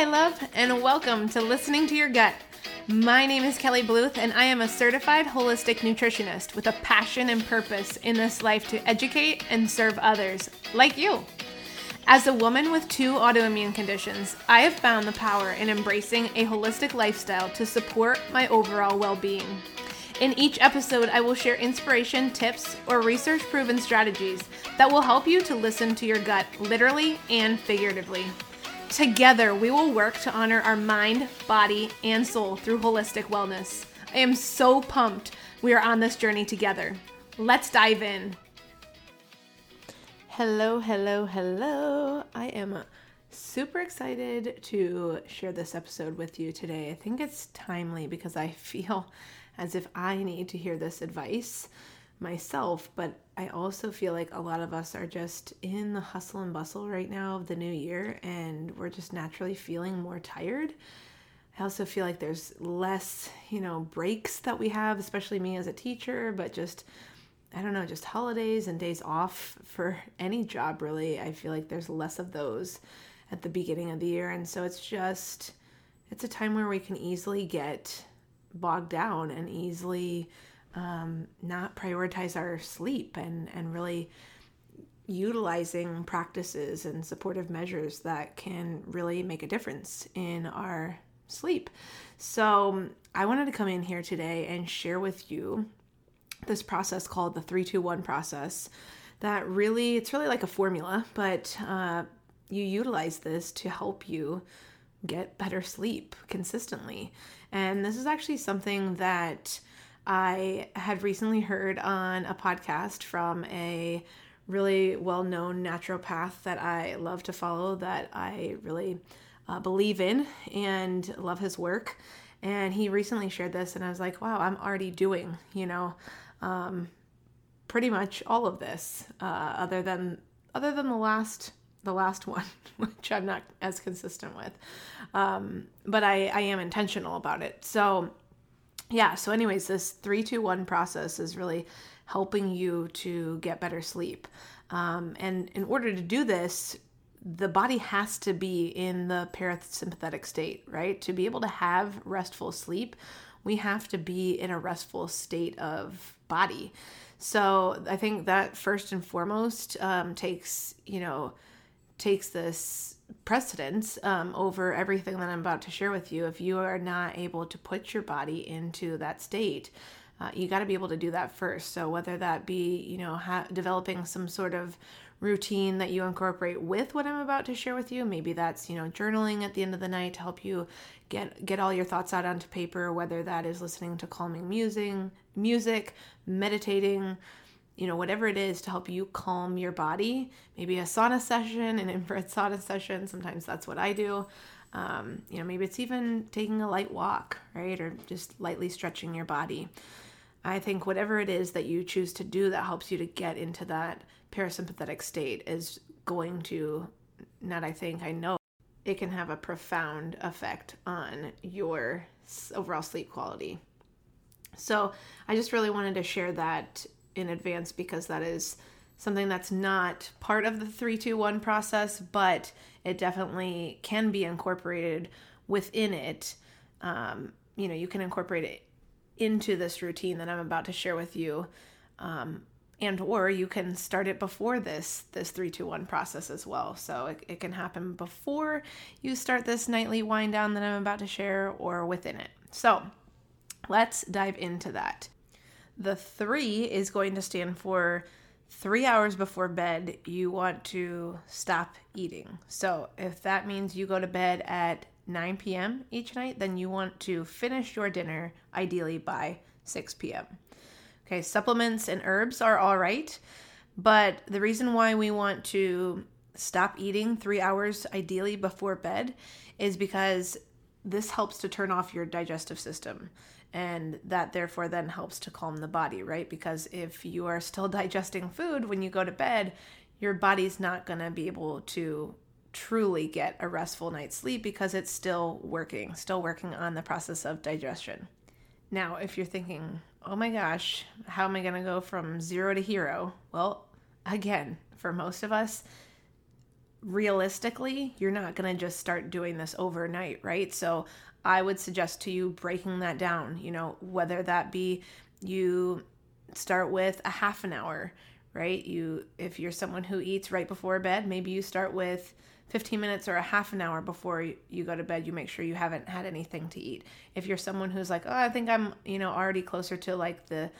Hi, love, and welcome to Listening to Your Gut. My name is Kelly Bluth, and I am a certified holistic nutritionist with a passion and purpose in this life to educate and serve others, like you. As a woman with two autoimmune conditions, I have found the power in embracing a holistic lifestyle to support my overall well being. In each episode, I will share inspiration, tips, or research proven strategies that will help you to listen to your gut literally and figuratively. Together, we will work to honor our mind, body, and soul through holistic wellness. I am so pumped we are on this journey together. Let's dive in. Hello, hello, hello. I am super excited to share this episode with you today. I think it's timely because I feel as if I need to hear this advice myself, but I also feel like a lot of us are just in the hustle and bustle right now of the new year and we're just naturally feeling more tired. I also feel like there's less, you know, breaks that we have, especially me as a teacher, but just I don't know, just holidays and days off for any job really. I feel like there's less of those at the beginning of the year and so it's just it's a time where we can easily get bogged down and easily um, not prioritize our sleep and, and really utilizing practices and supportive measures that can really make a difference in our sleep. So, I wanted to come in here today and share with you this process called the 321 process that really it's really like a formula but uh, you utilize this to help you get better sleep consistently and this is actually something that I had recently heard on a podcast from a really well known naturopath that I love to follow, that I really uh, believe in and love his work. And he recently shared this, and I was like, wow, I'm already doing, you know, um, pretty much all of this, uh, other than other than the last the last one, which I'm not as consistent with. Um, but I, I am intentional about it. So yeah, so, anyways, this 321 process is really helping you to get better sleep. Um, and in order to do this, the body has to be in the parasympathetic state, right? To be able to have restful sleep, we have to be in a restful state of body. So I think that first and foremost um, takes, you know, takes this precedence um, over everything that I'm about to share with you. If you are not able to put your body into that state, uh, you got to be able to do that first. So whether that be, you know, ha- developing some sort of routine that you incorporate with what I'm about to share with you, maybe that's, you know, journaling at the end of the night to help you get get all your thoughts out onto paper, whether that is listening to calming music, music, meditating, you know, whatever it is to help you calm your body. Maybe a sauna session, an infrared sauna session. Sometimes that's what I do. Um, you know, maybe it's even taking a light walk, right? Or just lightly stretching your body. I think whatever it is that you choose to do that helps you to get into that parasympathetic state is going to, not I think, I know, it can have a profound effect on your overall sleep quality. So I just really wanted to share that in advance because that is something that's not part of the 321 process, but it definitely can be incorporated within it. Um, you know, you can incorporate it into this routine that I'm about to share with you. Um, and or you can start it before this this 321 process as well so it, it can happen before you start this nightly wind down that i'm about to share or within it so let's dive into that the three is going to stand for three hours before bed, you want to stop eating. So if that means you go to bed at 9 p.m. each night, then you want to finish your dinner ideally by 6 p.m. Okay, supplements and herbs are all right, but the reason why we want to stop eating three hours ideally before bed is because this helps to turn off your digestive system and that therefore then helps to calm the body, right? Because if you are still digesting food when you go to bed, your body's not going to be able to truly get a restful night's sleep because it's still working, still working on the process of digestion. Now, if you're thinking, oh my gosh, how am I going to go from zero to hero? Well, again, for most of us, realistically, you're not going to just start doing this overnight, right? So I would suggest to you breaking that down, you know, whether that be you start with a half an hour, right? You if you're someone who eats right before bed, maybe you start with 15 minutes or a half an hour before you go to bed, you make sure you haven't had anything to eat. If you're someone who's like, "Oh, I think I'm, you know, already closer to like the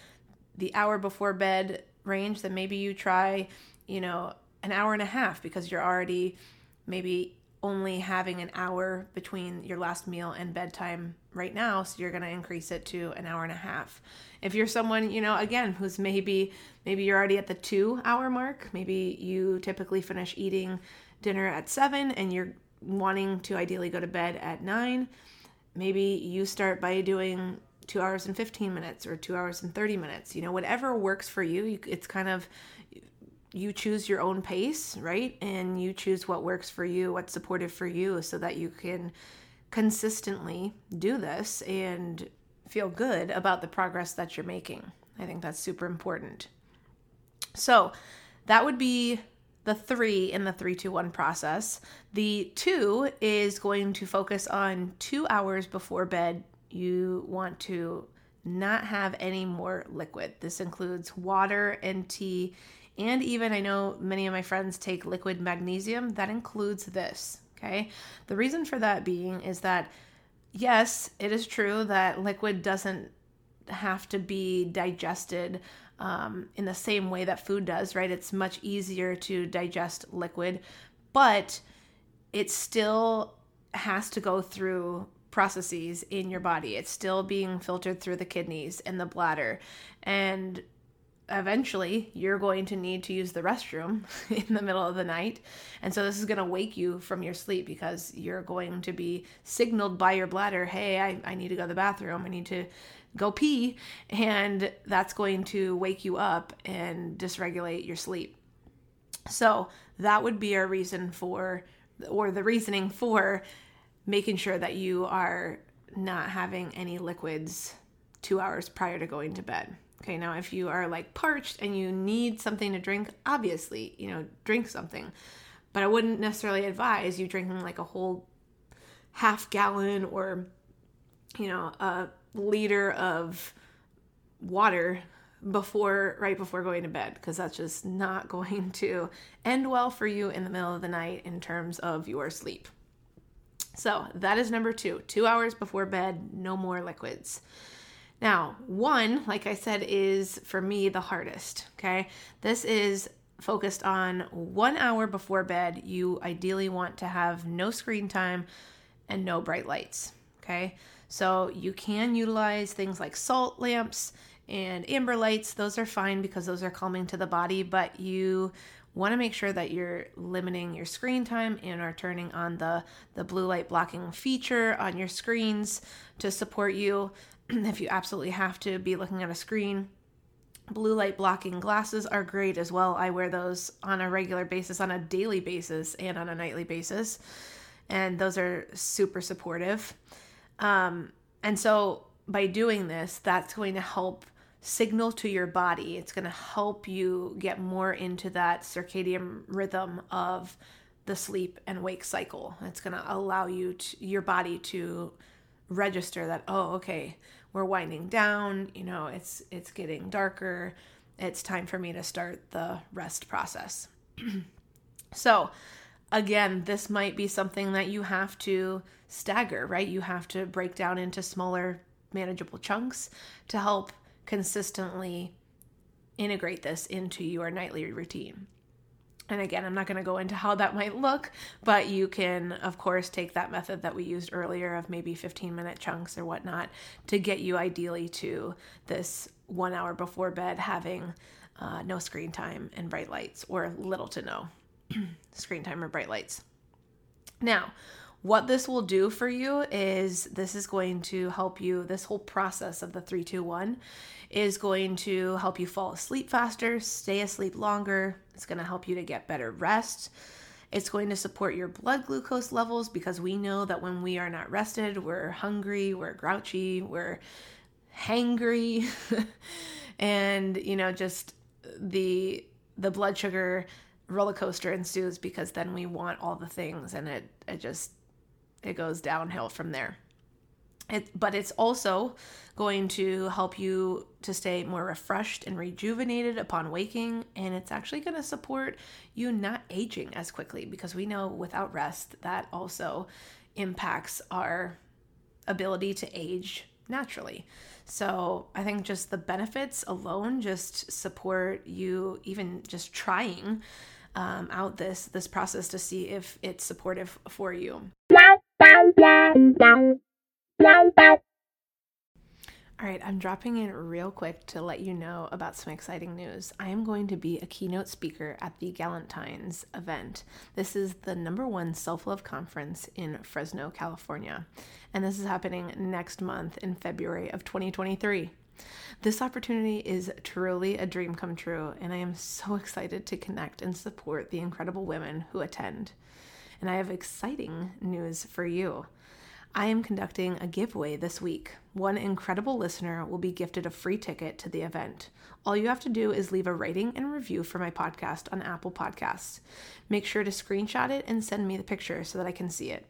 the hour before bed range, then maybe you try, you know, an hour and a half because you're already maybe only having an hour between your last meal and bedtime right now so you're going to increase it to an hour and a half. If you're someone you know again who's maybe maybe you're already at the two hour mark maybe you typically finish eating dinner at seven and you're wanting to ideally go to bed at nine maybe you start by doing two hours and 15 minutes or two hours and 30 minutes you know whatever works for you it's kind of you choose your own pace, right? And you choose what works for you, what's supportive for you, so that you can consistently do this and feel good about the progress that you're making. I think that's super important. So, that would be the three in the three, two, one process. The two is going to focus on two hours before bed. You want to not have any more liquid. This includes water and tea and even I know many of my friends take liquid magnesium, that includes this. Okay. The reason for that being is that, yes, it is true that liquid doesn't have to be digested um, in the same way that food does, right? It's much easier to digest liquid, but it still has to go through processes in your body. It's still being filtered through the kidneys and the bladder. And eventually you're going to need to use the restroom in the middle of the night. And so this is going to wake you from your sleep because you're going to be signaled by your bladder, hey, I, I need to go to the bathroom. I need to go pee. And that's going to wake you up and dysregulate your sleep. So that would be our reason for, or the reasoning for making sure that you are not having any liquids two hours prior to going to bed. Okay, now if you are like parched and you need something to drink, obviously, you know, drink something. But I wouldn't necessarily advise you drinking like a whole half gallon or, you know, a liter of water before right before going to bed because that's just not going to end well for you in the middle of the night in terms of your sleep. So, that is number 2. 2 hours before bed, no more liquids. Now, one, like I said, is for me the hardest. Okay. This is focused on one hour before bed. You ideally want to have no screen time and no bright lights. Okay. So you can utilize things like salt lamps and amber lights. Those are fine because those are calming to the body, but you want to make sure that you're limiting your screen time and are turning on the the blue light blocking feature on your screens to support you if you absolutely have to be looking at a screen. Blue light blocking glasses are great as well. I wear those on a regular basis, on a daily basis, and on a nightly basis. And those are super supportive. Um, and so by doing this, that's going to help signal to your body. It's going to help you get more into that circadian rhythm of the sleep and wake cycle. It's going to allow you to, your body to register that oh okay we're winding down you know it's it's getting darker. It's time for me to start the rest process. So again this might be something that you have to stagger right? You have to break down into smaller manageable chunks to help consistently integrate this into your nightly routine and again, I'm not going to go into how that might look, but you can, of course, take that method that we used earlier of maybe 15 minute chunks or whatnot to get you ideally to this one hour before bed having uh, no screen time and bright lights, or little to no screen time or bright lights. Now, what this will do for you is this is going to help you, this whole process of the 321 is going to help you fall asleep faster, stay asleep longer. It's going to help you to get better rest. It's going to support your blood glucose levels because we know that when we are not rested, we're hungry, we're grouchy, we're hangry, and you know, just the the blood sugar roller coaster ensues because then we want all the things and it it just it goes downhill from there. It, but it's also going to help you to stay more refreshed and rejuvenated upon waking. And it's actually going to support you not aging as quickly because we know without rest, that also impacts our ability to age naturally. So I think just the benefits alone just support you even just trying um, out this this process to see if it's supportive for you. All right, I'm dropping in real quick to let you know about some exciting news. I am going to be a keynote speaker at the Galentines event. This is the number one self love conference in Fresno, California, and this is happening next month in February of 2023. This opportunity is truly a dream come true, and I am so excited to connect and support the incredible women who attend. And I have exciting news for you. I am conducting a giveaway this week. One incredible listener will be gifted a free ticket to the event. All you have to do is leave a rating and review for my podcast on Apple Podcasts. Make sure to screenshot it and send me the picture so that I can see it.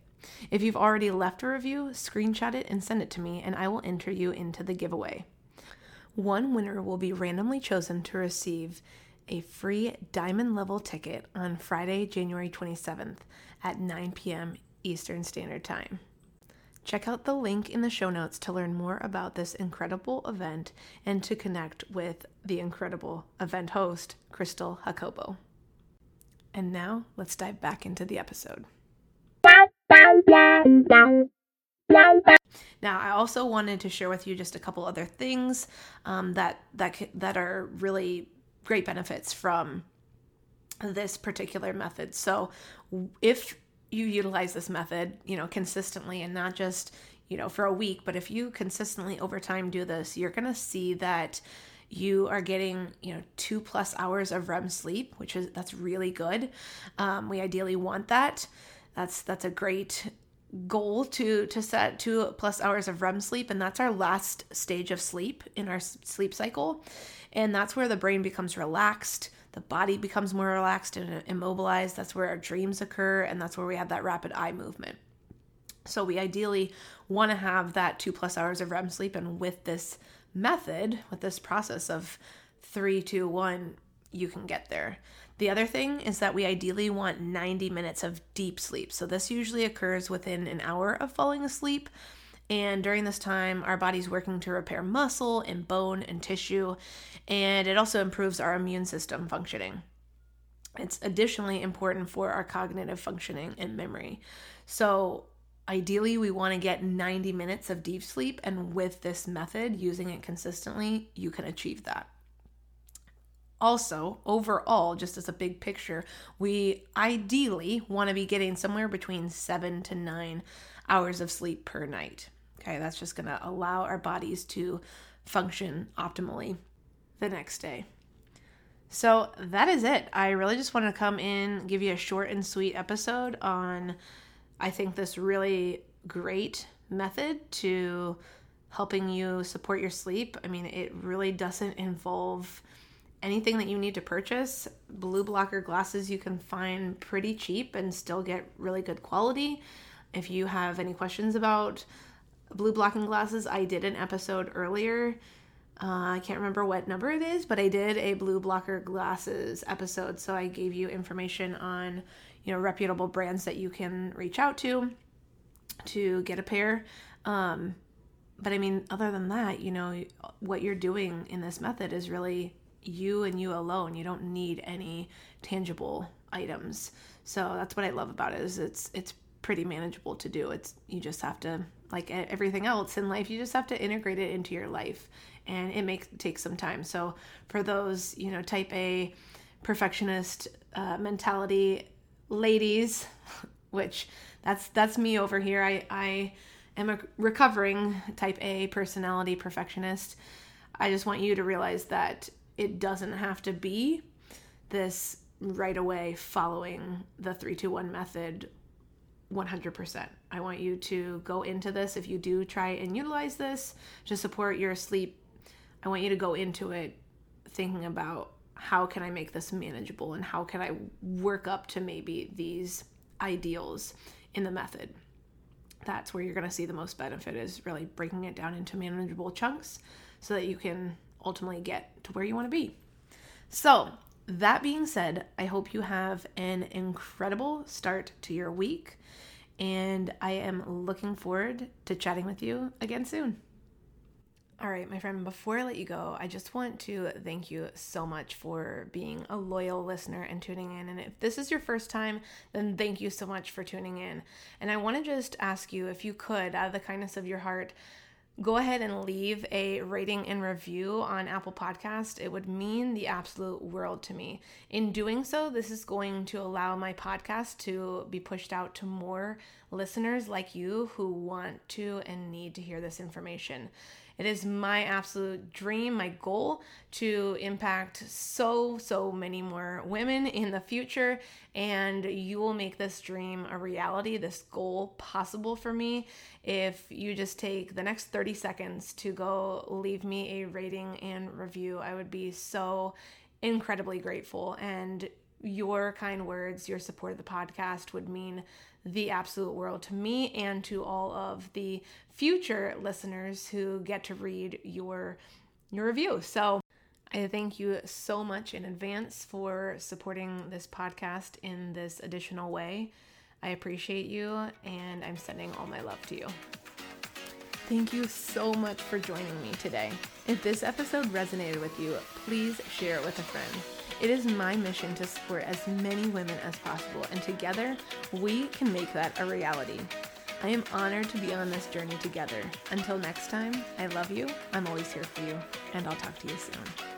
If you've already left a review, screenshot it and send it to me, and I will enter you into the giveaway. One winner will be randomly chosen to receive a free diamond level ticket on Friday, January 27th at 9 p.m. Eastern Standard Time. Check out the link in the show notes to learn more about this incredible event and to connect with the incredible event host, Crystal Jacobo. And now let's dive back into the episode. Now, I also wanted to share with you just a couple other things um, that that that are really great benefits from this particular method. So, if you utilize this method, you know, consistently and not just, you know, for a week, but if you consistently over time do this, you're going to see that you are getting, you know, two plus hours of REM sleep, which is that's really good. Um, we ideally want that. That's that's a great goal to to set two plus hours of REM sleep, and that's our last stage of sleep in our sleep cycle, and that's where the brain becomes relaxed the body becomes more relaxed and uh, immobilized. That's where our dreams occur, and that's where we have that rapid eye movement. So, we ideally want to have that two plus hours of REM sleep. And with this method, with this process of three, two, one, you can get there. The other thing is that we ideally want 90 minutes of deep sleep. So, this usually occurs within an hour of falling asleep. And during this time, our body's working to repair muscle and bone and tissue, and it also improves our immune system functioning. It's additionally important for our cognitive functioning and memory. So, ideally, we want to get 90 minutes of deep sleep, and with this method, using it consistently, you can achieve that. Also, overall, just as a big picture, we ideally want to be getting somewhere between seven to nine hours of sleep per night. Okay, that's just going to allow our bodies to function optimally the next day. So that is it. I really just want to come in, give you a short and sweet episode on, I think, this really great method to helping you support your sleep. I mean, it really doesn't involve anything that you need to purchase. Blue blocker glasses you can find pretty cheap and still get really good quality. If you have any questions about blue blocking glasses, I did an episode earlier. Uh, I can't remember what number it is, but I did a blue blocker glasses episode. So I gave you information on, you know, reputable brands that you can reach out to to get a pair. Um, but I mean, other than that, you know, what you're doing in this method is really you and you alone. You don't need any tangible items. So that's what I love about it is it's it's pretty manageable to do. It's you just have to like everything else in life, you just have to integrate it into your life, and it makes take some time. So for those you know type A perfectionist uh, mentality ladies, which that's that's me over here. I I am a recovering type A personality perfectionist. I just want you to realize that it doesn't have to be this right away following the 321 method 100%. I want you to go into this if you do try and utilize this to support your sleep. I want you to go into it thinking about how can I make this manageable and how can I work up to maybe these ideals in the method. That's where you're going to see the most benefit is really breaking it down into manageable chunks so that you can ultimately get to where you want to be. So, that being said, I hope you have an incredible start to your week, and I am looking forward to chatting with you again soon. All right, my friend, before I let you go, I just want to thank you so much for being a loyal listener and tuning in. And if this is your first time, then thank you so much for tuning in. And I want to just ask you if you could, out of the kindness of your heart, go ahead and leave a rating and review on Apple Podcast. It would mean the absolute world to me. In doing so, this is going to allow my podcast to be pushed out to more listeners like you who want to and need to hear this information. It is my absolute dream, my goal to impact so, so many more women in the future. And you will make this dream a reality, this goal possible for me if you just take the next 30 seconds to go leave me a rating and review. I would be so incredibly grateful. And your kind words, your support of the podcast would mean the absolute world to me and to all of the future listeners who get to read your your review. So I thank you so much in advance for supporting this podcast in this additional way. I appreciate you and I'm sending all my love to you. Thank you so much for joining me today. If this episode resonated with you, please share it with a friend. It is my mission to support as many women as possible, and together we can make that a reality. I am honored to be on this journey together. Until next time, I love you, I'm always here for you, and I'll talk to you soon.